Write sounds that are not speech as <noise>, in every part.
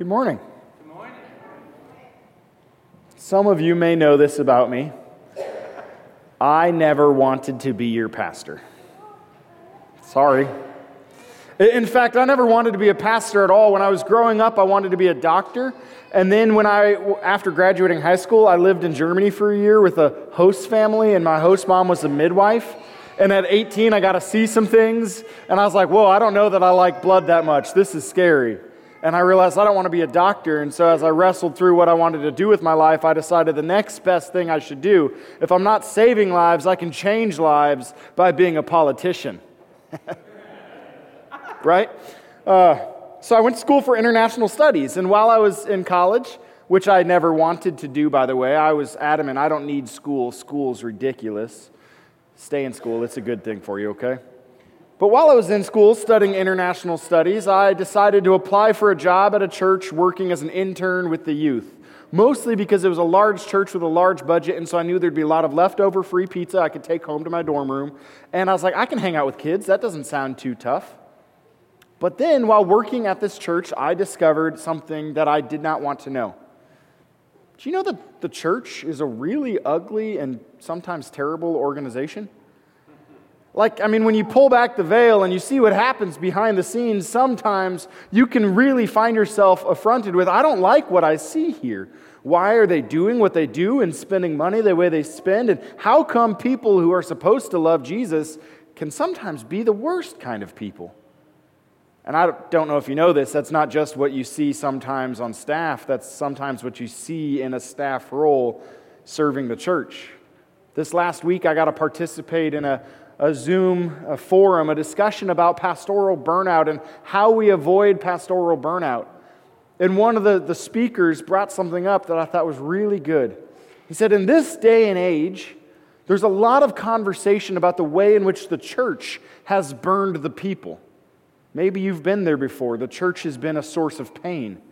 Good morning. Good morning. Some of you may know this about me. I never wanted to be your pastor. Sorry. In fact, I never wanted to be a pastor at all. When I was growing up, I wanted to be a doctor. And then when I after graduating high school, I lived in Germany for a year with a host family and my host mom was a midwife. And at 18, I got to see some things and I was like, "Whoa, I don't know that I like blood that much. This is scary." And I realized I don't want to be a doctor. And so, as I wrestled through what I wanted to do with my life, I decided the next best thing I should do, if I'm not saving lives, I can change lives by being a politician. <laughs> right? Uh, so, I went to school for international studies. And while I was in college, which I never wanted to do, by the way, I was adamant I don't need school. School's ridiculous. Stay in school, it's a good thing for you, okay? But while I was in school studying international studies, I decided to apply for a job at a church working as an intern with the youth. Mostly because it was a large church with a large budget, and so I knew there'd be a lot of leftover free pizza I could take home to my dorm room. And I was like, I can hang out with kids. That doesn't sound too tough. But then, while working at this church, I discovered something that I did not want to know. Do you know that the church is a really ugly and sometimes terrible organization? Like, I mean, when you pull back the veil and you see what happens behind the scenes, sometimes you can really find yourself affronted with, I don't like what I see here. Why are they doing what they do and spending money the way they spend? And how come people who are supposed to love Jesus can sometimes be the worst kind of people? And I don't know if you know this, that's not just what you see sometimes on staff, that's sometimes what you see in a staff role serving the church. This last week, I got to participate in a a Zoom a forum, a discussion about pastoral burnout and how we avoid pastoral burnout. And one of the, the speakers brought something up that I thought was really good. He said, In this day and age, there's a lot of conversation about the way in which the church has burned the people. Maybe you've been there before. The church has been a source of pain.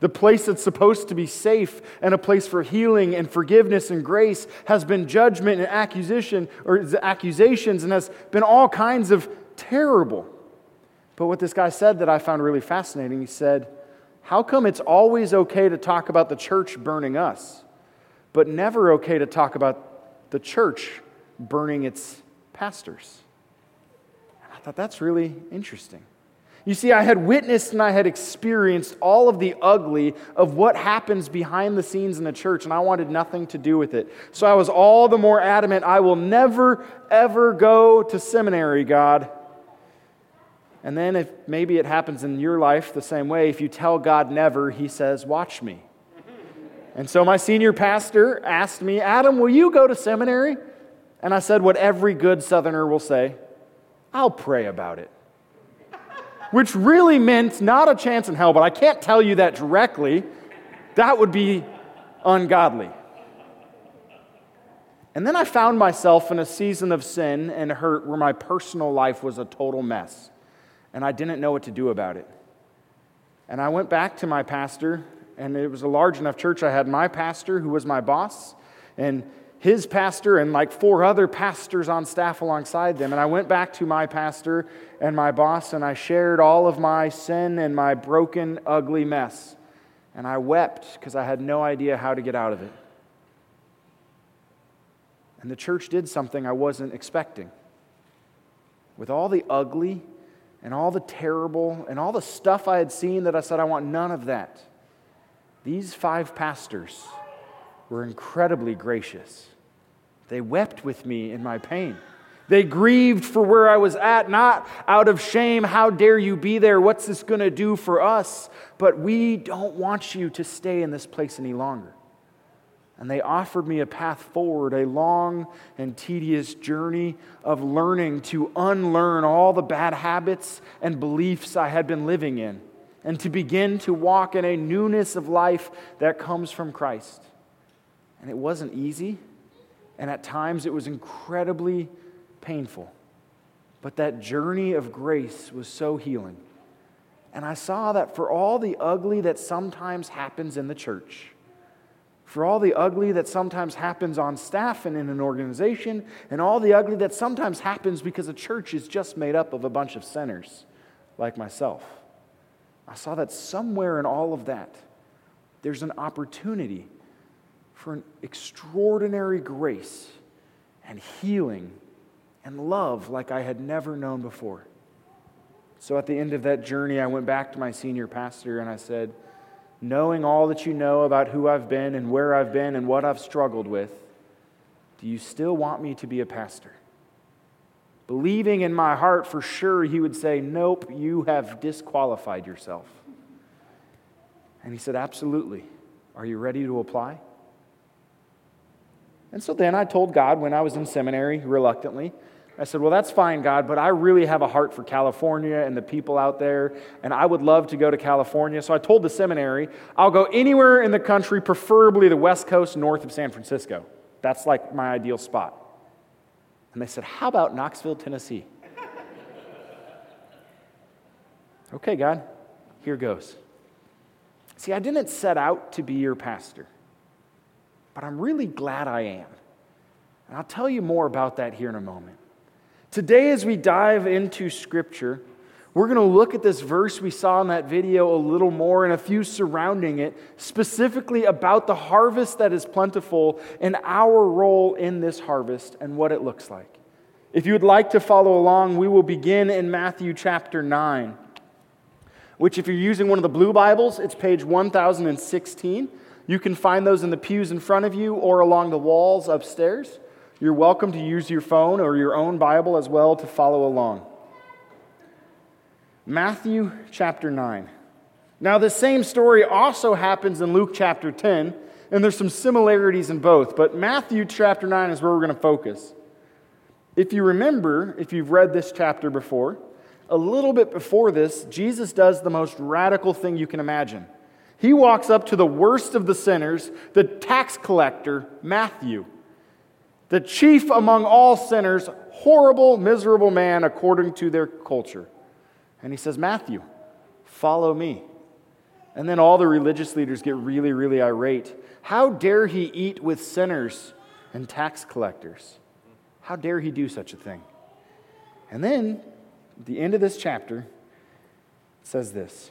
The place that's supposed to be safe and a place for healing and forgiveness and grace has been judgment and accusation or accusations and has been all kinds of terrible. But what this guy said that I found really fascinating, he said, How come it's always okay to talk about the church burning us, but never okay to talk about the church burning its pastors? And I thought that's really interesting. You see, I had witnessed and I had experienced all of the ugly of what happens behind the scenes in the church, and I wanted nothing to do with it. So I was all the more adamant I will never, ever go to seminary, God. And then, if maybe it happens in your life the same way, if you tell God never, He says, Watch me. And so my senior pastor asked me, Adam, will you go to seminary? And I said, What every good Southerner will say I'll pray about it which really meant not a chance in hell, but I can't tell you that directly. That would be ungodly. And then I found myself in a season of sin and hurt where my personal life was a total mess, and I didn't know what to do about it. And I went back to my pastor, and it was a large enough church. I had my pastor, who was my boss, and his pastor and like four other pastors on staff alongside them. And I went back to my pastor and my boss and I shared all of my sin and my broken, ugly mess. And I wept because I had no idea how to get out of it. And the church did something I wasn't expecting. With all the ugly and all the terrible and all the stuff I had seen that I said, I want none of that. These five pastors were incredibly gracious. They wept with me in my pain. They grieved for where I was at, not out of shame, how dare you be there? What's this going to do for us? But we don't want you to stay in this place any longer. And they offered me a path forward, a long and tedious journey of learning to unlearn all the bad habits and beliefs I had been living in, and to begin to walk in a newness of life that comes from Christ. And it wasn't easy, and at times it was incredibly painful. But that journey of grace was so healing. And I saw that for all the ugly that sometimes happens in the church, for all the ugly that sometimes happens on staff and in an organization, and all the ugly that sometimes happens because a church is just made up of a bunch of sinners like myself, I saw that somewhere in all of that, there's an opportunity for an extraordinary grace and healing and love like I had never known before. So at the end of that journey, I went back to my senior pastor and I said, Knowing all that you know about who I've been and where I've been and what I've struggled with, do you still want me to be a pastor? Believing in my heart for sure, he would say, Nope, you have disqualified yourself. And he said, Absolutely. Are you ready to apply? And so then I told God when I was in seminary, reluctantly, I said, Well, that's fine, God, but I really have a heart for California and the people out there, and I would love to go to California. So I told the seminary, I'll go anywhere in the country, preferably the West Coast north of San Francisco. That's like my ideal spot. And they said, How about Knoxville, Tennessee? <laughs> okay, God, here goes. See, I didn't set out to be your pastor, but I'm really glad I am. And I'll tell you more about that here in a moment. Today, as we dive into Scripture, we're going to look at this verse we saw in that video a little more and a few surrounding it, specifically about the harvest that is plentiful and our role in this harvest and what it looks like. If you would like to follow along, we will begin in Matthew chapter 9, which, if you're using one of the blue Bibles, it's page 1016. You can find those in the pews in front of you or along the walls upstairs. You're welcome to use your phone or your own Bible as well to follow along. Matthew chapter 9. Now, the same story also happens in Luke chapter 10, and there's some similarities in both, but Matthew chapter 9 is where we're going to focus. If you remember, if you've read this chapter before, a little bit before this, Jesus does the most radical thing you can imagine. He walks up to the worst of the sinners, the tax collector, Matthew the chief among all sinners, horrible, miserable man according to their culture. And he says, Matthew, follow me. And then all the religious leaders get really, really irate. How dare he eat with sinners and tax collectors? How dare he do such a thing? And then, at the end of this chapter, says this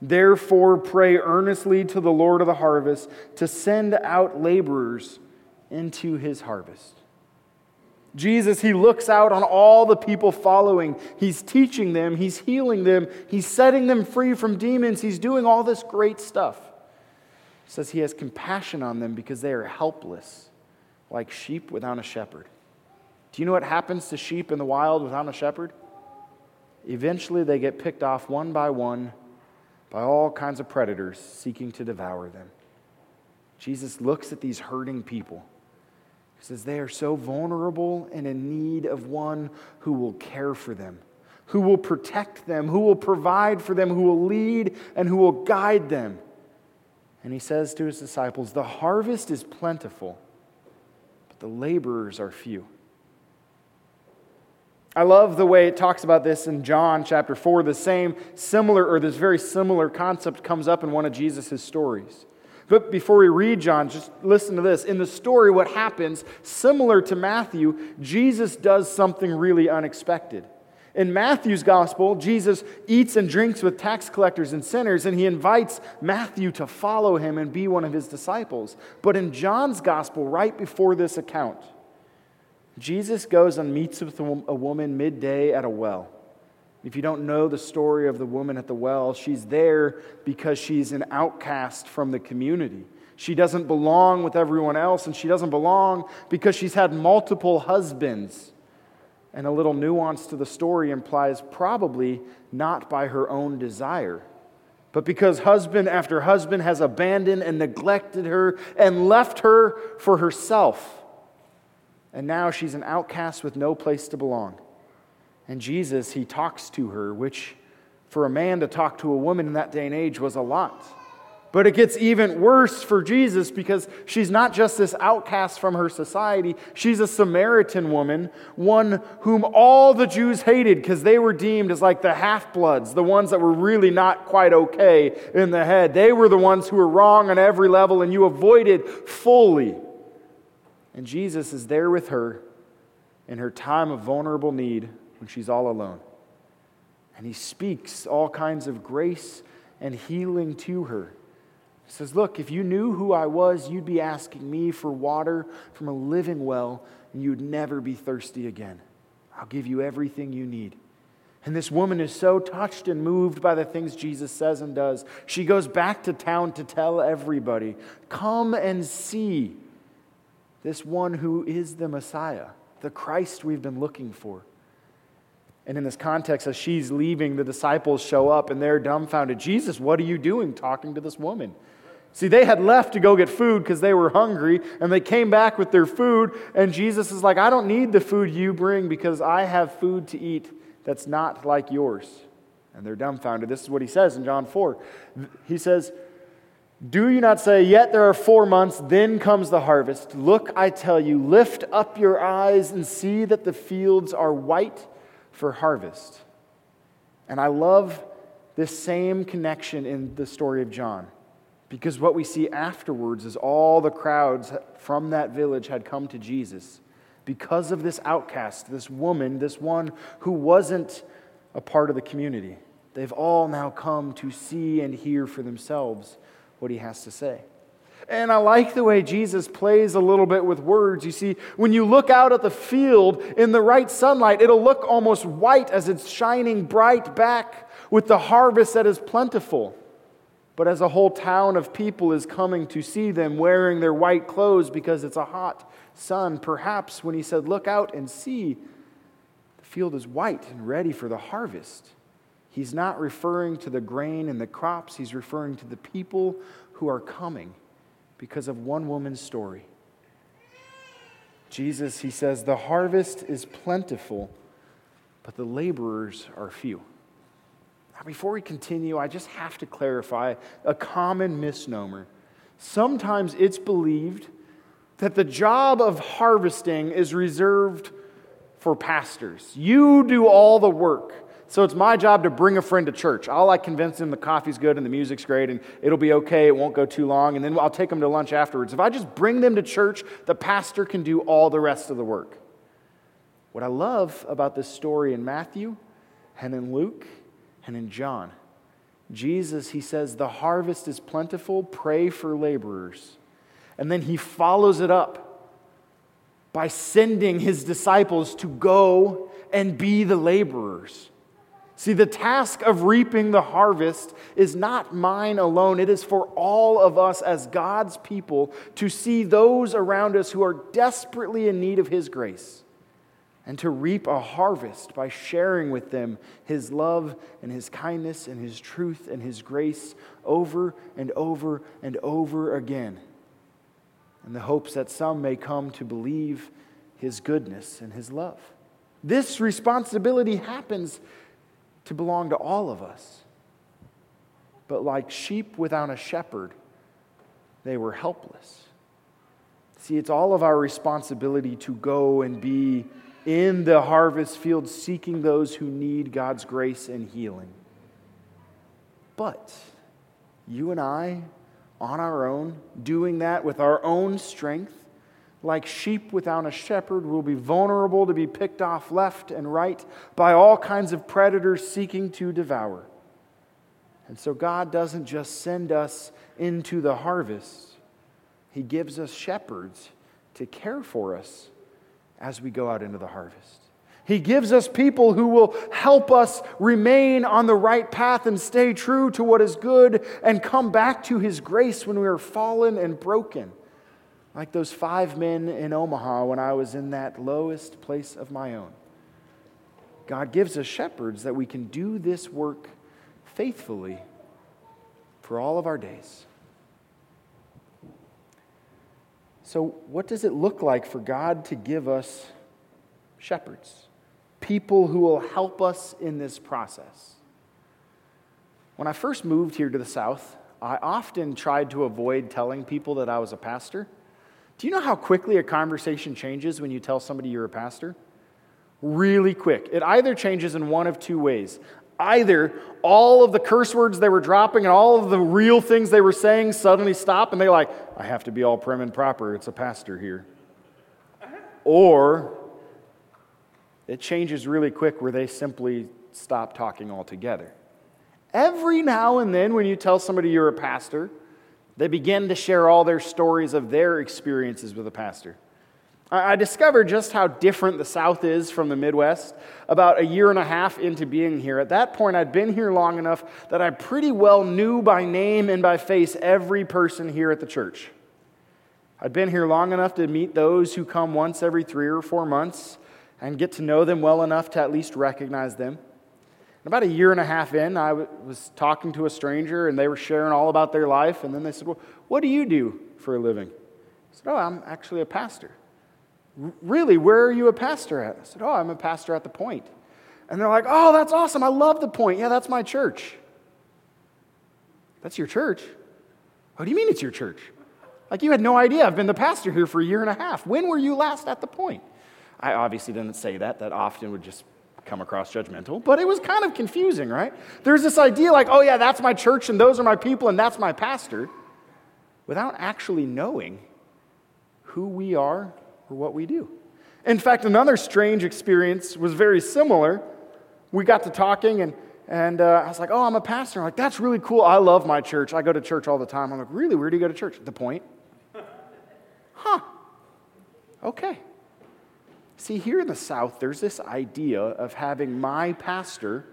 Therefore, pray earnestly to the Lord of the harvest to send out laborers into his harvest. Jesus, he looks out on all the people following. He's teaching them, he's healing them, he's setting them free from demons, he's doing all this great stuff. He says he has compassion on them because they are helpless, like sheep without a shepherd. Do you know what happens to sheep in the wild without a shepherd? Eventually, they get picked off one by one by all kinds of predators seeking to devour them. Jesus looks at these hurting people. He says, They are so vulnerable and in need of one who will care for them, who will protect them, who will provide for them, who will lead and who will guide them. And he says to his disciples, The harvest is plentiful, but the laborers are few. I love the way it talks about this in John chapter 4. The same similar, or this very similar concept comes up in one of Jesus' stories. But before we read John, just listen to this. In the story, what happens, similar to Matthew, Jesus does something really unexpected. In Matthew's gospel, Jesus eats and drinks with tax collectors and sinners, and he invites Matthew to follow him and be one of his disciples. But in John's gospel, right before this account, Jesus goes and meets with a woman midday at a well. If you don't know the story of the woman at the well, she's there because she's an outcast from the community. She doesn't belong with everyone else, and she doesn't belong because she's had multiple husbands. And a little nuance to the story implies probably not by her own desire, but because husband after husband has abandoned and neglected her and left her for herself and now she's an outcast with no place to belong. And Jesus, he talks to her, which for a man to talk to a woman in that day and age was a lot. But it gets even worse for Jesus because she's not just this outcast from her society, she's a Samaritan woman, one whom all the Jews hated because they were deemed as like the half bloods, the ones that were really not quite okay in the head. They were the ones who were wrong on every level, and you avoided fully. And Jesus is there with her in her time of vulnerable need when she's all alone. And he speaks all kinds of grace and healing to her. He says, Look, if you knew who I was, you'd be asking me for water from a living well, and you'd never be thirsty again. I'll give you everything you need. And this woman is so touched and moved by the things Jesus says and does. She goes back to town to tell everybody come and see this one who is the Messiah, the Christ we've been looking for. And in this context, as she's leaving, the disciples show up and they're dumbfounded. Jesus, what are you doing talking to this woman? See, they had left to go get food because they were hungry, and they came back with their food, and Jesus is like, I don't need the food you bring because I have food to eat that's not like yours. And they're dumbfounded. This is what he says in John 4. He says, Do you not say, Yet there are four months, then comes the harvest? Look, I tell you, lift up your eyes and see that the fields are white for harvest. And I love this same connection in the story of John. Because what we see afterwards is all the crowds from that village had come to Jesus because of this outcast, this woman, this one who wasn't a part of the community. They've all now come to see and hear for themselves what he has to say. And I like the way Jesus plays a little bit with words. You see, when you look out at the field in the right sunlight, it'll look almost white as it's shining bright back with the harvest that is plentiful but as a whole town of people is coming to see them wearing their white clothes because it's a hot sun, perhaps when he said, Look out and see, the field is white and ready for the harvest. He's not referring to the grain and the crops, he's referring to the people who are coming because of one woman's story. Jesus, he says, the harvest is plentiful, but the laborers are few. Now, before we continue, I just have to clarify a common misnomer. Sometimes it's believed that the job of harvesting is reserved for pastors. You do all the work. So it's my job to bring a friend to church. I'll like convince them the coffee's good and the music's great and it'll be okay, it won't go too long, and then I'll take them to lunch afterwards. If I just bring them to church, the pastor can do all the rest of the work. What I love about this story in Matthew and in Luke and in John. Jesus, he says, the harvest is plentiful, pray for laborers. And then he follows it up by sending his disciples to go and be the laborers. See, the task of reaping the harvest is not mine alone. It is for all of us as God's people to see those around us who are desperately in need of his grace and to reap a harvest by sharing with them his love and his kindness and his truth and his grace over and over and over again, in the hopes that some may come to believe his goodness and his love. This responsibility happens to belong to all of us. But like sheep without a shepherd, they were helpless. See, it's all of our responsibility to go and be in the harvest field seeking those who need God's grace and healing. But you and I, on our own, doing that with our own strength, like sheep without a shepherd, will be vulnerable to be picked off left and right by all kinds of predators seeking to devour. And so God doesn't just send us into the harvest, He gives us shepherds to care for us as we go out into the harvest. He gives us people who will help us remain on the right path and stay true to what is good and come back to His grace when we are fallen and broken. Like those five men in Omaha when I was in that lowest place of my own. God gives us shepherds that we can do this work faithfully for all of our days. So, what does it look like for God to give us shepherds? People who will help us in this process. When I first moved here to the South, I often tried to avoid telling people that I was a pastor. Do you know how quickly a conversation changes when you tell somebody you're a pastor? Really quick. It either changes in one of two ways. Either all of the curse words they were dropping and all of the real things they were saying suddenly stop and they're like, I have to be all prim and proper. It's a pastor here. Or it changes really quick where they simply stop talking altogether. Every now and then, when you tell somebody you're a pastor, they begin to share all their stories of their experiences with a pastor. I discovered just how different the South is from the Midwest about a year and a half into being here. At that point, I'd been here long enough that I pretty well knew by name and by face every person here at the church. I'd been here long enough to meet those who come once every three or four months and get to know them well enough to at least recognize them. About a year and a half in, I was talking to a stranger and they were sharing all about their life. And then they said, Well, what do you do for a living? I said, Oh, I'm actually a pastor. Really? Where are you a pastor at? I said, Oh, I'm a pastor at the point. And they're like, Oh, that's awesome. I love the point. Yeah, that's my church. That's your church? What do you mean it's your church? Like you had no idea. I've been the pastor here for a year and a half. When were you last at the point? I obviously didn't say that. That often would just come across judgmental, but it was kind of confusing, right? There's this idea like, oh, yeah, that's my church and those are my people and that's my pastor, without actually knowing who we are or what we do. In fact, another strange experience was very similar. We got to talking and and uh, I was like, oh, I'm a pastor. I'm like, that's really cool. I love my church. I go to church all the time. I'm like, really? Where do you go to church? The point. Huh. Okay. See, here in the South, there's this idea of having my pastor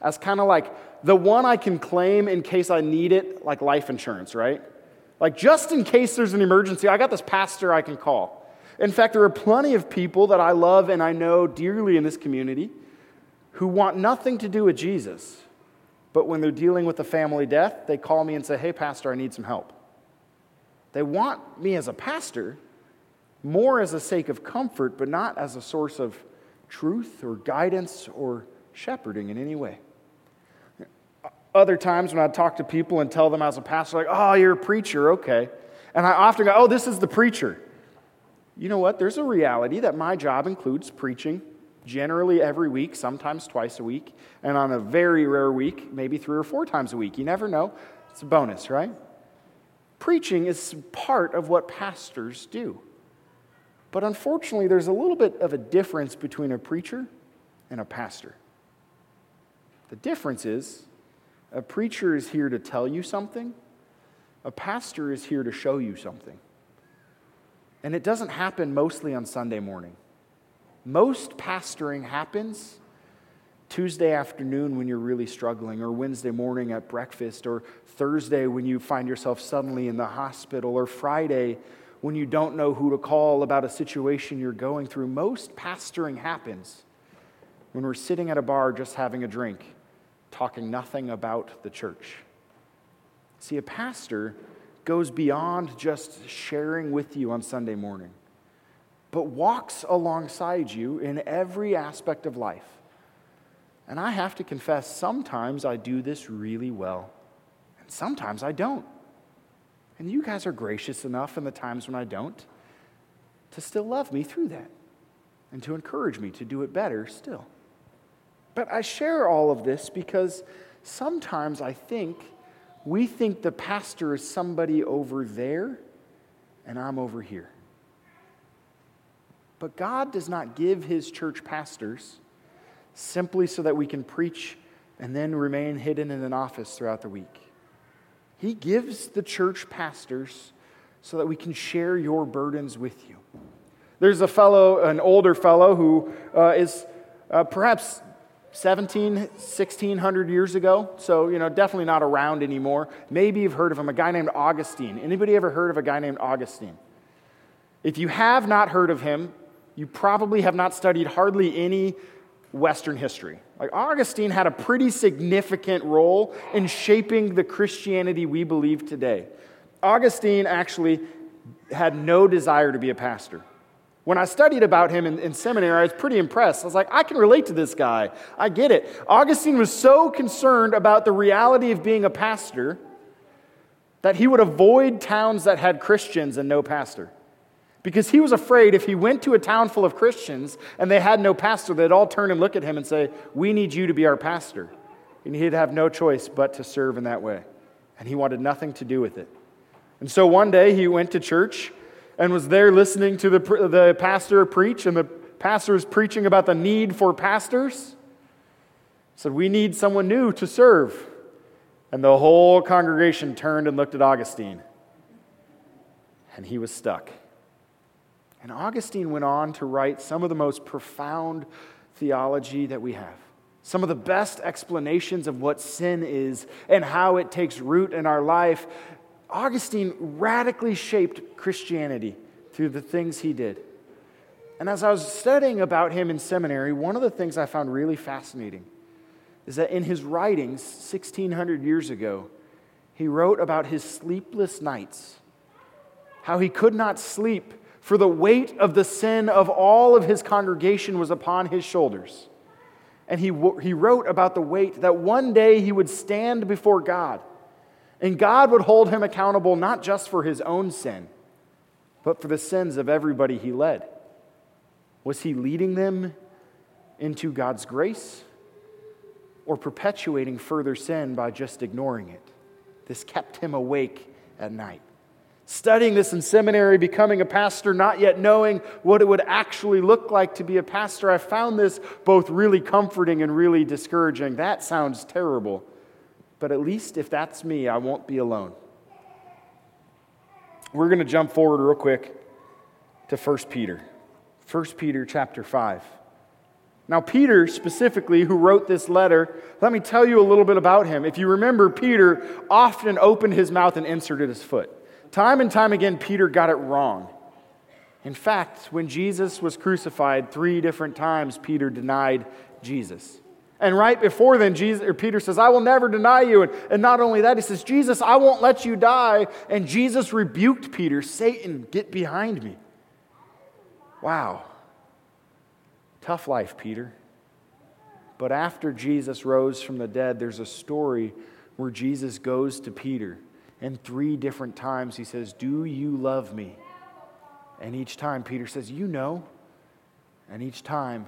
as kind of like the one I can claim in case I need it, like life insurance, right? Like, just in case there's an emergency, I got this pastor I can call. In fact, there are plenty of people that I love and I know dearly in this community who want nothing to do with Jesus. But when they're dealing with a family death, they call me and say, Hey, Pastor, I need some help. They want me as a pastor more as a sake of comfort, but not as a source of truth or guidance or shepherding in any way. Other times when I talk to people and tell them as a pastor, like, oh, you're a preacher, okay. And I often go, oh, this is the preacher. You know what? There's a reality that my job includes preaching generally every week, sometimes twice a week, and on a very rare week, maybe three or four times a week. You never know. It's a bonus, right? Preaching is part of what pastors do. But unfortunately, there's a little bit of a difference between a preacher and a pastor. The difference is a preacher is here to tell you something, a pastor is here to show you something. And it doesn't happen mostly on Sunday morning. Most pastoring happens Tuesday afternoon when you're really struggling, or Wednesday morning at breakfast, or Thursday when you find yourself suddenly in the hospital, or Friday when you don't know who to call about a situation you're going through. Most pastoring happens when we're sitting at a bar just having a drink, talking nothing about the church. See, a pastor goes beyond just sharing with you on Sunday morning, but walks alongside you in every aspect of life. And I have to confess, sometimes I do this really well, and sometimes I don't. And you guys are gracious enough in the times when I don't to still love me through that and to encourage me to do it better still. But I share all of this because sometimes I think we think the pastor is somebody over there and I'm over here. But God does not give his church pastors simply so that we can preach and then remain hidden in an office throughout the week. He gives the church pastors so that we can share your burdens with you. There's a fellow, an older fellow, who uh, is uh, perhaps 17, 1600 years ago, so, you know, definitely not around anymore. Maybe you've heard of him, a guy named Augustine. Anybody ever heard of a guy named Augustine? If you have not heard of him, you probably have not studied hardly any Western history. Like Augustine had a pretty significant role in shaping the Christianity we believe today. Augustine actually had no desire to be a pastor. When I studied about him in, in, seminary, I was pretty impressed. I was like, I can relate to this guy. I get it. Augustine was so concerned about the reality of being a pastor that he would avoid towns that had Christians and no pastor. Because he was afraid if he went to a town full of Christians and they had no pastor, they'd all turn and look at him and say, We need you to be our pastor. And he'd have no choice but to serve in that way. And he wanted nothing to do with it. And so one day he went to church and was there listening to the, the pastor preach, and the pastor was preaching about the need for pastors. He Said, We need someone new to serve. And the whole congregation turned and looked at Augustine. And he was stuck. And Augustine went on to write some of the most profound theology that we have. Some of the best explanations of what sin is and how it takes root in our life Augustine radically shaped Christianity through the things he did. And as I was studying about him in seminary, one of the things I found really fascinating is that in his writings 1600 years ago, he wrote about his sleepless nights, how he could not sleep for the weight of the sin of all of his congregation was upon his shoulders. And he, he wrote about the weight that one day he would stand before God and God would hold him accountable not just for his own sin, but for the sins of everybody he led. Was he leading them into God's grace or perpetuating further sin by just ignoring it? This kept him awake at night. Studying this in seminary, becoming a pastor, not yet knowing what it would actually look like to be a pastor, I found this both really comforting and really discouraging. That sounds terrible but at least if that's me, I won't be alone. We're going to jump forward real quick to 1 Peter. 1 Peter chapter 5. Now, Peter specifically, who wrote this letter, let me tell you a little bit about him. If you remember, Peter often opened his mouth and inserted his foot. Time and time again, Peter got it wrong. In fact, when Jesus was crucified three different times, Peter denied Jesus. And right before then, Jesus, Peter says, I will never deny you. And, and not only that, he says, Jesus, I won't let you die. And Jesus rebuked Peter, Satan, get behind me. Wow. Tough life, Peter. But after Jesus rose from the dead, there's a story where Jesus goes to Peter. And three different times he says, Do you love me? And each time Peter says, You know. And each time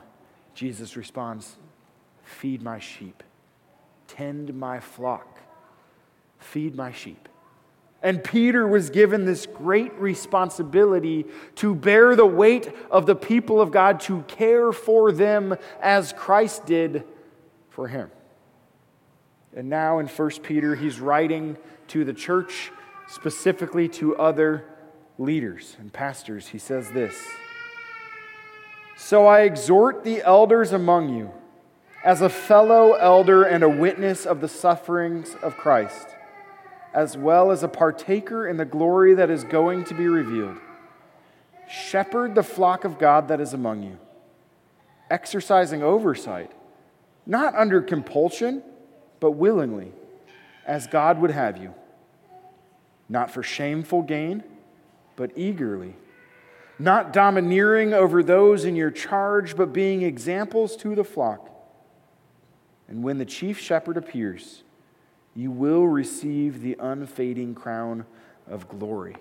Jesus responds, Feed my sheep, tend my flock, feed my sheep. And Peter was given this great responsibility to bear the weight of the people of God, to care for them as Christ did for him. And now in 1 Peter, he's writing to the church, specifically to other leaders and pastors. He says this So I exhort the elders among you as a fellow elder and a witness of the sufferings of Christ, as well as a partaker in the glory that is going to be revealed. Shepherd the flock of God that is among you, exercising oversight, not under compulsion, but willingly, as God would have you, not for shameful gain, but eagerly, not domineering over those in your charge, but being examples to the flock. And when the chief shepherd appears, you will receive the unfading crown of glory.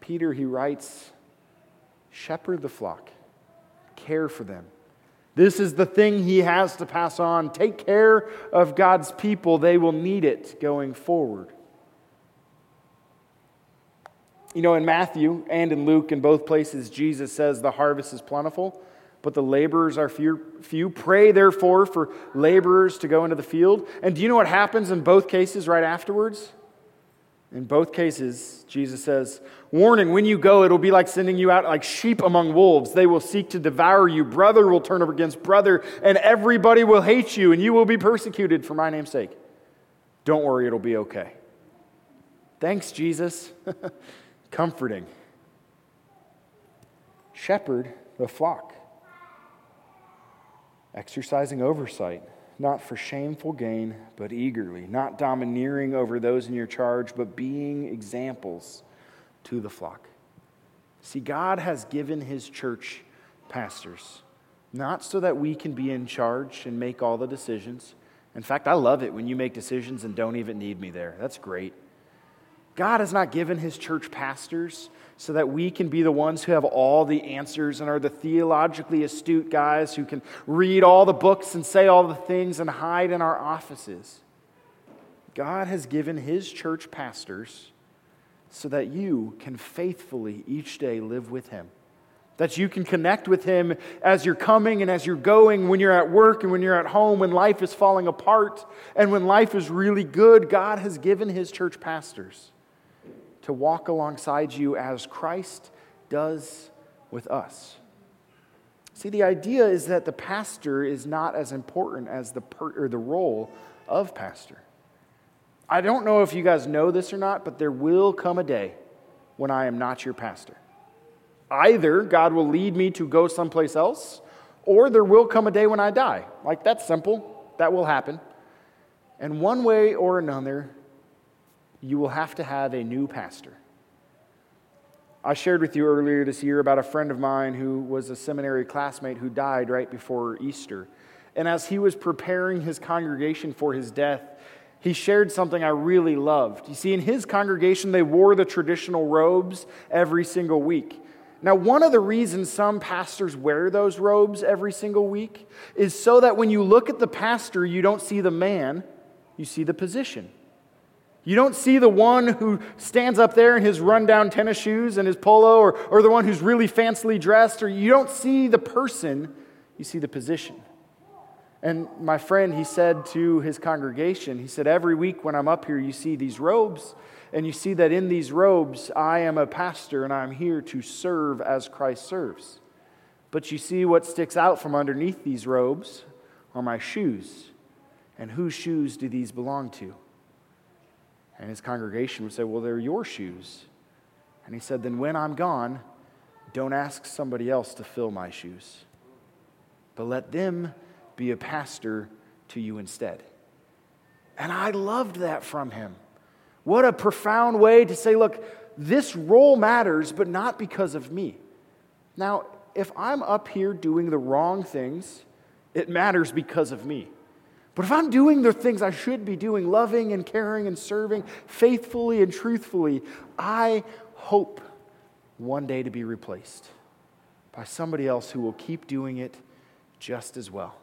Peter, he writes, shepherd the flock, care for them. This is the thing he has to pass on. Take care of God's people, they will need it going forward. You know, in Matthew and in Luke, in both places, Jesus says the harvest is plentiful, but the laborers are few. Pray, therefore, for laborers to go into the field. And do you know what happens in both cases right afterwards? In both cases, Jesus says, Warning, when you go, it'll be like sending you out like sheep among wolves. They will seek to devour you. Brother will turn up against brother, and everybody will hate you, and you will be persecuted for my name's sake. Don't worry, it'll be okay. Thanks, Jesus. <laughs> Comforting. Shepherd the flock exercising oversight, not for shameful gain, but eagerly, not domineering over those in your charge, but being examples to the flock. See, God has given his church pastors, not so that we can be in charge and make all the decisions. In fact, I love it when you make decisions and don't even need me there. That's great. God has not given his church pastors so that we can be the ones who have all the answers and are the theologically astute guys who can read all the books and say all the things and hide in our offices. God has given his church pastors so that you can faithfully each day live with him. That you can connect with him as you're coming and as you're going, when you're at work and when you're at home, when life is falling apart and when life is really good. God has given his church pastors to walk alongside you as Christ does with us. See, the idea is that the pastor is not as important as the, per, or the role of pastor. I don't know if you guys know this or not, but there will come a day when I am not your pastor. Either God will lead me to go someplace else, or there will come a day when I die. Like, that's simple. That will happen. And one way or another, you will have to have a new pastor. I shared with you earlier this year about a friend of mine who was a seminary classmate who died right before Easter. And as he was preparing his congregation for his death, he shared something I really loved. You see, in his congregation, they wore the traditional robes every single week. Now, one of the reasons some pastors wear those robes every single week is so that when you look at the pastor, you don't see the man, you see the position. You don't see the one who stands up there in his rundown tennis shoes and his polo, or, or the one who's really fancily dressed, or you don't see the person, you see the position. And my friend, he said to his congregation, he said, Every week when I'm up here, you see these robes, and you see that in these robes, I am a pastor and I'm here to serve as Christ serves. But you see what sticks out from underneath these robes are my shoes. And whose shoes do these belong to? And his congregation would say, Well, they're your shoes. And he said, Then when I'm gone, don't ask somebody else to fill my shoes, but let them be a pastor to you instead. And I loved that from him. What a profound way to say, Look, this role matters, but not because of me. Now, if I'm up here doing the wrong things, it matters because of me. But if I'm doing the things I should be doing, loving and caring and serving faithfully and truthfully, I hope one day to be replaced by somebody else who will keep doing it just as well.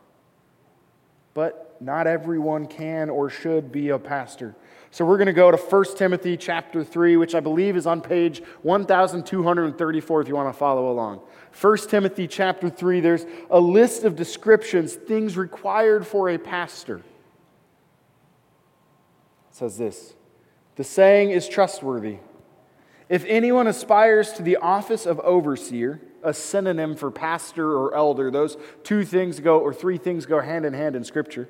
But not everyone can or should be a pastor. So we're going to go to 1 Timothy chapter 3, which I believe is on page 1234 if you want to follow along. 1 Timothy chapter 3, there's a list of descriptions, things required for a pastor. It says this The saying is trustworthy. If anyone aspires to the office of overseer, a synonym for pastor or elder, those two things go, or three things go hand in hand in Scripture.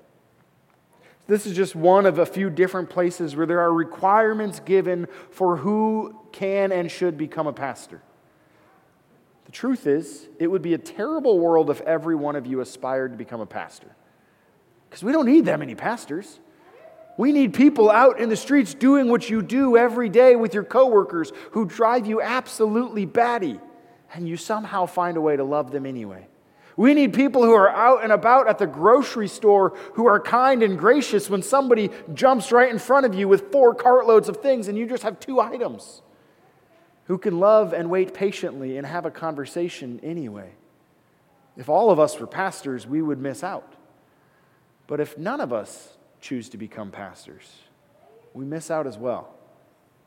This is just one of a few different places where there are requirements given for who can and should become a pastor. The truth is, it would be a terrible world if every one of you aspired to become a pastor. Because we don't need that many pastors. We need people out in the streets doing what you do every day with your coworkers who drive you absolutely batty, and you somehow find a way to love them anyway. We need people who are out and about at the grocery store who are kind and gracious when somebody jumps right in front of you with four cartloads of things and you just have two items. who can love and wait patiently and have a conversation anyway. If all of us were pastors, we would miss out. But if none of us choose to become pastors, we miss out as well.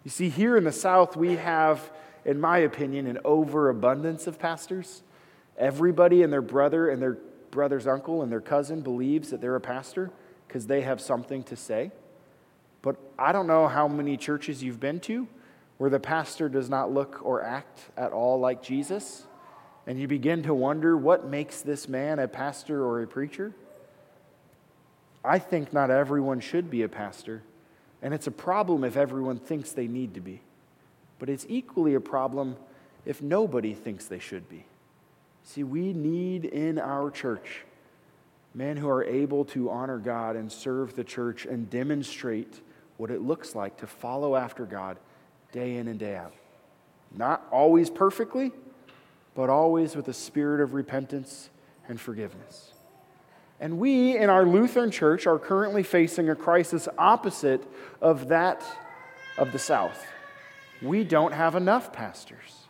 You see, here in the South, we have, in my opinion, an overabundance of pastors. Everybody and their brother and their brother's uncle and their cousin believes that they're a pastor because they have something to say. But I don't know how many churches you've been to where the pastor does not look or act at all like Jesus. And you begin to wonder what makes this man a pastor or a preacher. I think not everyone should be a pastor. And it's a problem if everyone thinks they need to be. But it's equally a problem if nobody thinks they should be. See, we need in our church men who are able to honor God and serve the church and demonstrate what it looks like to follow after God day in and day out. Not always perfectly, but always with a spirit of repentance and forgiveness. And we in our Lutheran church are currently facing a crisis opposite of that of the South. We don't have enough pastors.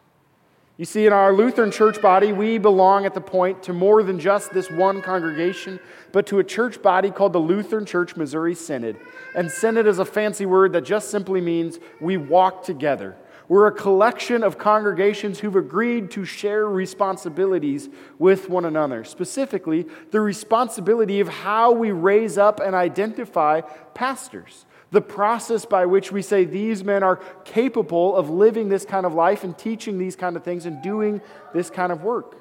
You see, in our Lutheran church body, we belong at the point to more than just this one congregation, but to a church body called the Lutheran Church Missouri Synod. And synod is a fancy word that just simply means we walk together. We're a collection of congregations who've agreed to share responsibilities with one another, specifically, the responsibility of how we raise up and identify pastors. The process by which we say these men are capable of living this kind of life and teaching these kind of things and doing this kind of work.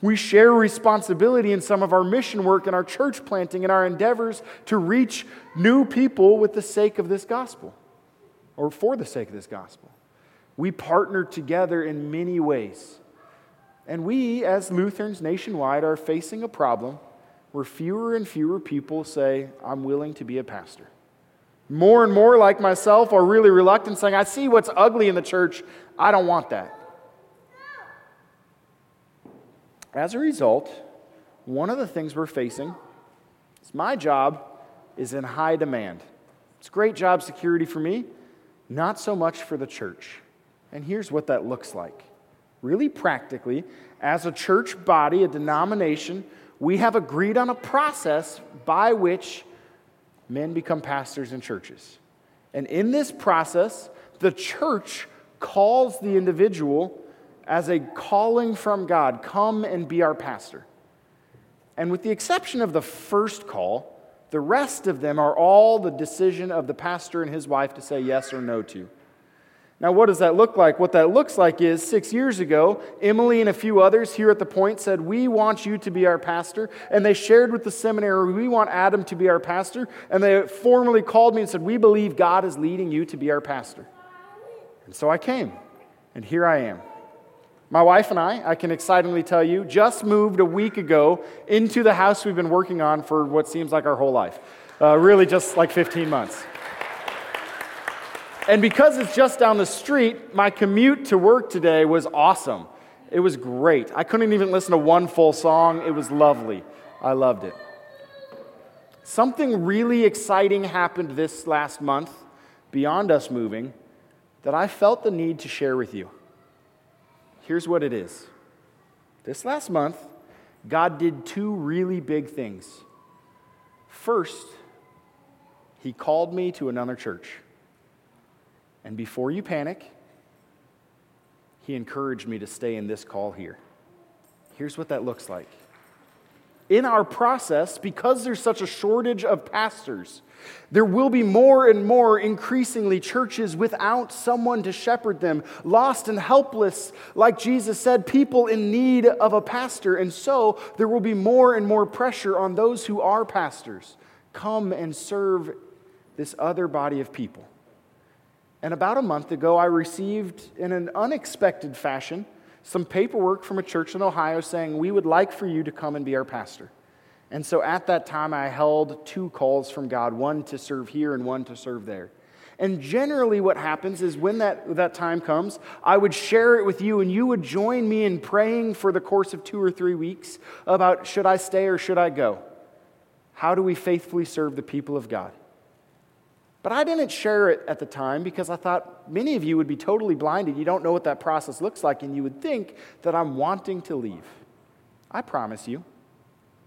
We share responsibility in some of our mission work and our church planting and our endeavors to reach new people with the sake of this gospel or for the sake of this gospel. We partner together in many ways. And we, as Lutherans nationwide, are facing a problem where fewer and fewer people say, I'm willing to be a pastor. More and more, like myself, are really reluctant, saying, I see what's ugly in the church. I don't want that. As a result, one of the things we're facing is my job is in high demand. It's great job security for me, not so much for the church. And here's what that looks like. Really practically, as a church body, a denomination, we have agreed on a process by which men become pastors in churches. And in this process, the church calls the individual as a calling from God come and be our pastor. And with the exception of the first call, the rest of them are all the decision of the pastor and his wife to say yes or no to. Now, what does that look like? What that looks like is six years ago, Emily and a few others here at the point said, We want you to be our pastor. And they shared with the seminary, We want Adam to be our pastor. And they formally called me and said, We believe God is leading you to be our pastor. And so I came, and here I am. My wife and I, I can excitingly tell you, just moved a week ago into the house we've been working on for what seems like our whole life. Uh, really, just like 15 months. And because it's just down the street, my commute to work today was awesome. It was great. I couldn't even listen to one full song. It was lovely. I loved it. Something really exciting happened this last month, beyond us moving, that I felt the need to share with you. Here's what it is this last month, God did two really big things. First, He called me to another church. And before you panic, he encouraged me to stay in this call here. Here's what that looks like. In our process, because there's such a shortage of pastors, there will be more and more increasingly churches without someone to shepherd them, lost and helpless, like Jesus said, people in need of a pastor. And so there will be more and more pressure on those who are pastors. Come and serve this other body of people. And about a month ago, I received, in an unexpected fashion, some paperwork from a church in Ohio saying, We would like for you to come and be our pastor. And so at that time, I held two calls from God one to serve here and one to serve there. And generally, what happens is when that, that time comes, I would share it with you, and you would join me in praying for the course of two or three weeks about should I stay or should I go? How do we faithfully serve the people of God? But I didn't share it at the time because I thought many of you would be totally blinded. You don't know what that process looks like, and you would think that I'm wanting to leave. I promise you,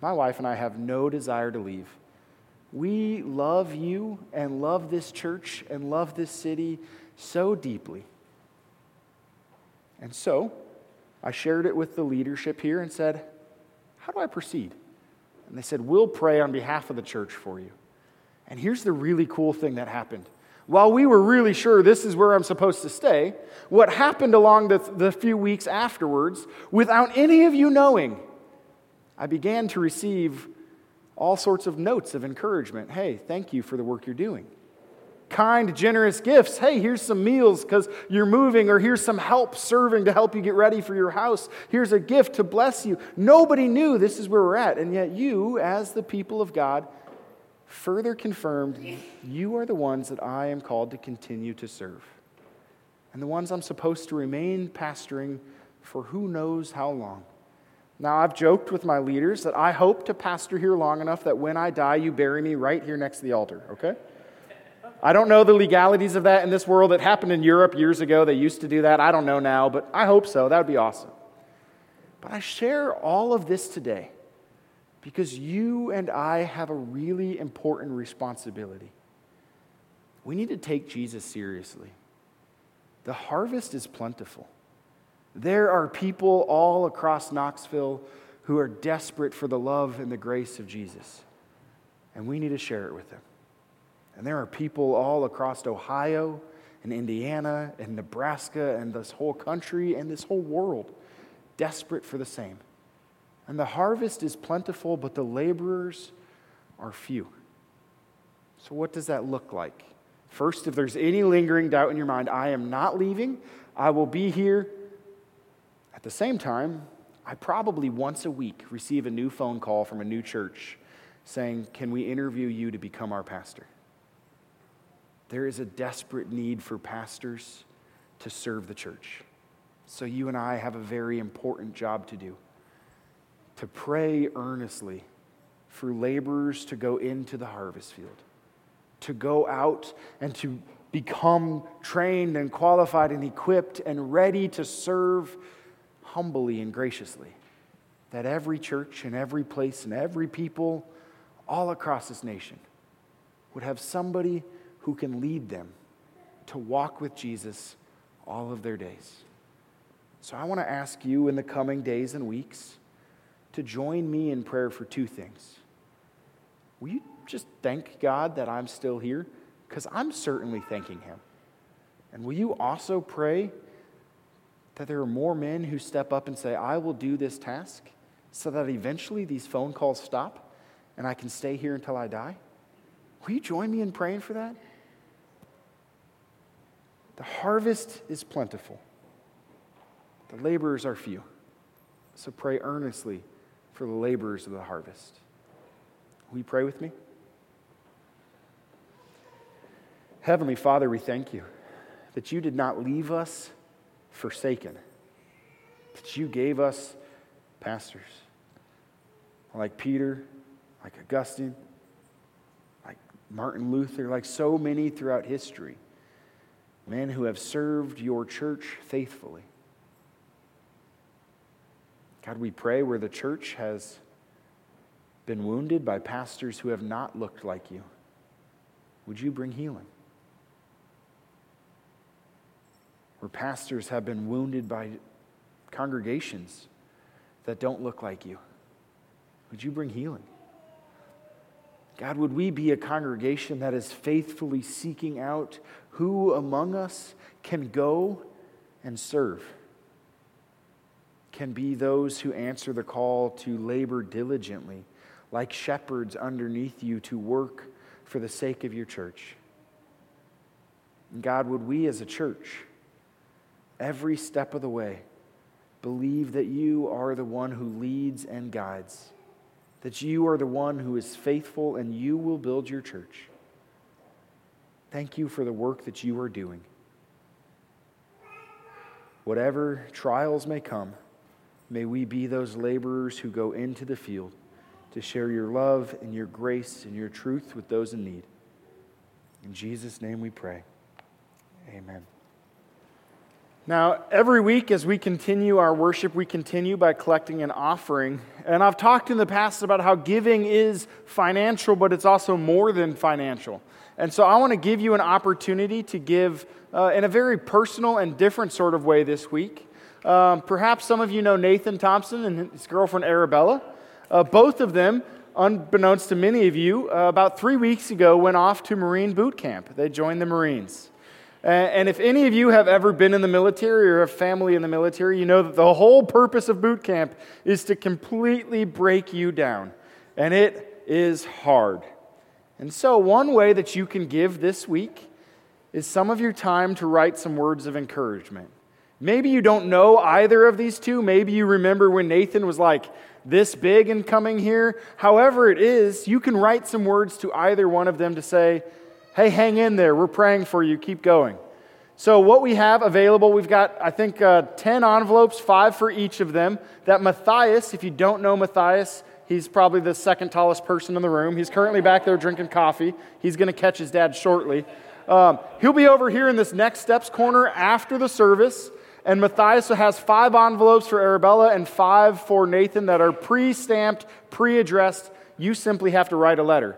my wife and I have no desire to leave. We love you and love this church and love this city so deeply. And so I shared it with the leadership here and said, How do I proceed? And they said, We'll pray on behalf of the church for you. And here's the really cool thing that happened. While we were really sure this is where I'm supposed to stay, what happened along the, the few weeks afterwards, without any of you knowing, I began to receive all sorts of notes of encouragement. Hey, thank you for the work you're doing. Kind, generous gifts. Hey, here's some meals because you're moving, or here's some help serving to help you get ready for your house. Here's a gift to bless you. Nobody knew this is where we're at, and yet you, as the people of God, further confirmed you are the ones that I am called to continue to serve, and the ones I'm supposed to remain pastoring for who knows how long. Now, I've joked with my leaders that I hope to pastor here long enough that when I die, you bury me right here next to the altar, okay? I don't know the legalities of that in this world. It happened in Europe years ago. They used to do that. I don't know now, but I hope so. That would be awesome. But I share all of this today because you and I have a really important responsibility. We need to take Jesus seriously. The harvest is plentiful. There are people all across Knoxville who are desperate for the love and the grace of Jesus, and we need to share it with them. And there are people all across Ohio and Indiana and Nebraska and this whole country and this whole world desperate for the same. And the harvest is plentiful, but the laborers are few. So, what does that look like? First, if there's any lingering doubt in your mind, I am not leaving, I will be here at the same time, I probably once a week receive a new phone call from a new church saying, Can we interview you to become our pastor? There is a desperate need for pastors to serve the church. So you and I have a very important job to do to pray earnestly for laborers to go into the harvest field, to go out and to become trained and qualified and equipped and ready to serve humbly and graciously. That every church and every place and every people all across this nation would have somebody who can lead them to walk with Jesus all of their days. So I want to ask you in the coming days and weeks to join me in prayer for two things. Will you just thank God that I'm still here? Because I'm certainly thanking Him. And will you also pray that there are more men who step up and say, I will do this task so that eventually these phone calls stop and I can stay here until I die? Will you join me in praying for that? The harvest is plentiful, the laborers are few. So pray earnestly for the laborers of the harvest. Will you pray with me? Heavenly Father, we thank you that you did not leave us forsaken. That you gave us pastors like Peter, like Augustine, like Martin Luther, like so many throughout history, men who have served your church faithfully. God, we pray where the church has been wounded by pastors who have not looked like you, would you bring healing? where pastors have been wounded by congregations that don't look like you. Would you bring healing? God, would we be a congregation that is faithfully seeking out who among us can go and serve? Can be those who answer the call to labor diligently, like shepherds underneath you, to work for the sake of your church. And God, would we as a church every step of the way, believe that you are the one who leads and guides, that you are the one who is faithful and you will build your church. Thank you for the work that you are doing. Whatever trials may come, may we be those laborers who go into the field to share your love and your grace and your truth with those in need. In Jesus' name we pray. Amen. Now, every week as we continue our worship, we continue by collecting an offering. And I've talked in the past about how giving is financial, but it's also more than financial. And so I want to give you an opportunity to give uh, in a very personal and different sort of way this week. Um, perhaps some of you know Nathan Thompson and his girlfriend Arabella. Uh, both of them, unbeknownst to many of you, uh, about three weeks ago went off to Marine boot camp. They joined the Marines. And if any of you have ever been in the military or have family in the military, you know that the whole purpose of boot camp is to completely break you down. And it is hard. And so, one way that you can give this week is some of your time to write some words of encouragement. Maybe you don't know either of these two. Maybe you remember when Nathan was like this big and coming here. However, it is, you can write some words to either one of them to say, hey, hang in there. We're praying for you. Keep going. So, what we have available, we've got, I think, uh, 10 envelopes, five for each of them. That Matthias, if you don't know Matthias, he's probably the second tallest person in the room. He's currently back there drinking coffee. He's going to catch his dad shortly. Um, he'll be over here in this next steps corner after the service. And Matthias has five envelopes for Arabella and five for Nathan that are pre stamped, pre addressed. You simply have to write a letter.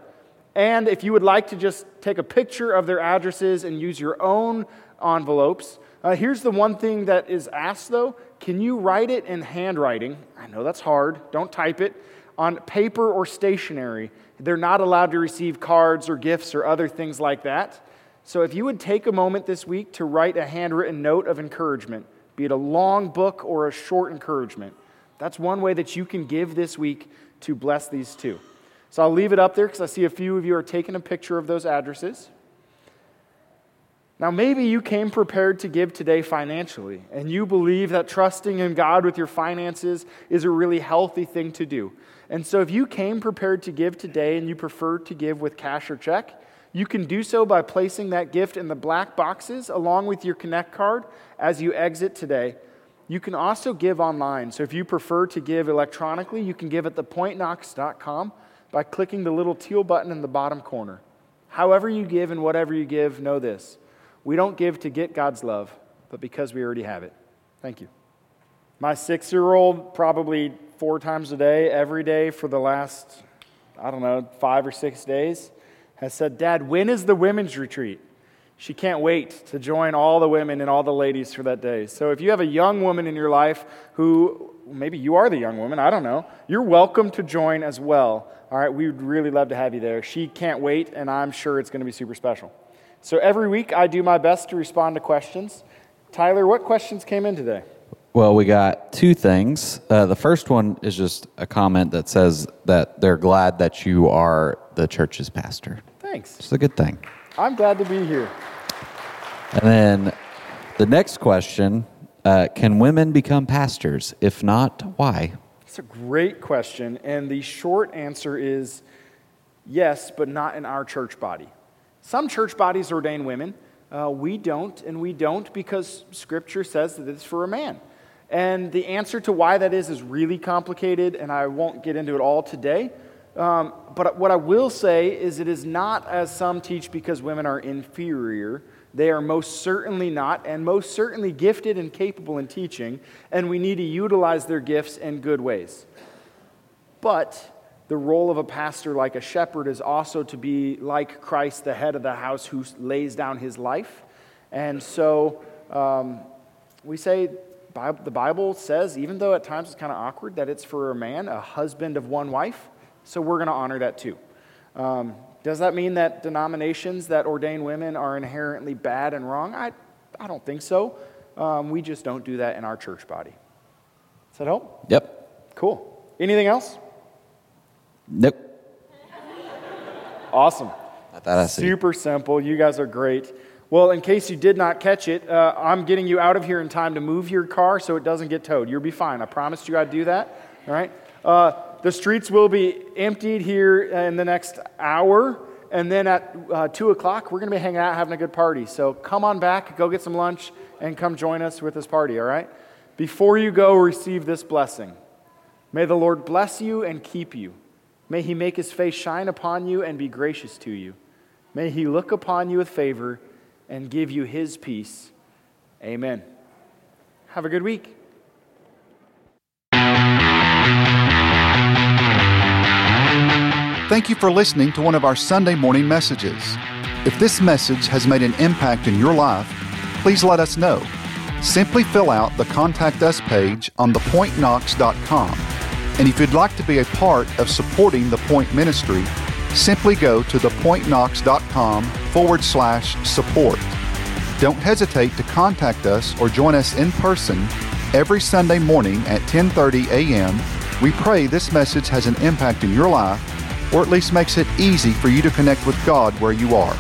And if you would like to just take a picture of their addresses and use your own envelopes, uh, here's the one thing that is asked though can you write it in handwriting? I know that's hard. Don't type it on paper or stationery. They're not allowed to receive cards or gifts or other things like that. So if you would take a moment this week to write a handwritten note of encouragement, be it a long book or a short encouragement, that's one way that you can give this week to bless these two. So I'll leave it up there because I see a few of you are taking a picture of those addresses. Now, maybe you came prepared to give today financially, and you believe that trusting in God with your finances is a really healthy thing to do. And so, if you came prepared to give today and you prefer to give with cash or check, you can do so by placing that gift in the black boxes along with your Connect card as you exit today. You can also give online. So, if you prefer to give electronically, you can give at thepointknox.com by clicking the little teal button in the bottom corner. However, you give and whatever you give, know this we don't give to get God's love, but because we already have it. Thank you. My six year old, probably four times a day, every day for the last, I don't know, five or six days, has said, Dad, when is the women's retreat? She can't wait to join all the women and all the ladies for that day. So if you have a young woman in your life who maybe you are the young woman, I don't know, you're welcome to join as well. All right, we would really love to have you there. She can't wait, and I'm sure it's going to be super special. So every week I do my best to respond to questions. Tyler, what questions came in today? Well, we got two things. Uh, the first one is just a comment that says that they're glad that you are the church's pastor. Thanks. It's a good thing. I'm glad to be here. And then the next question uh, Can women become pastors? If not, why? It's a great question. And the short answer is yes, but not in our church body. Some church bodies ordain women. Uh, we don't, and we don't because Scripture says that it's for a man. And the answer to why that is is really complicated, and I won't get into it all today. Um, but what I will say is it is not as some teach because women are inferior. They are most certainly not, and most certainly gifted and capable in teaching, and we need to utilize their gifts in good ways. But the role of a pastor, like a shepherd, is also to be like Christ, the head of the house, who lays down his life. And so um, we say the Bible says, even though at times it's kind of awkward, that it's for a man, a husband of one wife. So we're going to honor that too. Um, does that mean that denominations that ordain women are inherently bad and wrong? I, I don't think so. Um, we just don't do that in our church body. Does that help? Yep. Cool. Anything else? Nope. Awesome. I thought I see. Super simple. You guys are great. Well, in case you did not catch it, uh, I'm getting you out of here in time to move your car so it doesn't get towed. You'll be fine. I promised you I'd do that. All right? Uh, the streets will be emptied here in the next hour. And then at uh, 2 o'clock, we're going to be hanging out, having a good party. So come on back, go get some lunch, and come join us with this party, all right? Before you go, receive this blessing. May the Lord bless you and keep you. May he make his face shine upon you and be gracious to you. May he look upon you with favor and give you his peace. Amen. Have a good week. Thank you for listening to one of our Sunday morning messages. If this message has made an impact in your life, please let us know. Simply fill out the Contact Us page on thepointknox.com. And if you'd like to be a part of supporting the Point Ministry, simply go to thepointknox.com forward slash support. Don't hesitate to contact us or join us in person every Sunday morning at 10:30 a.m. We pray this message has an impact in your life or at least makes it easy for you to connect with God where you are.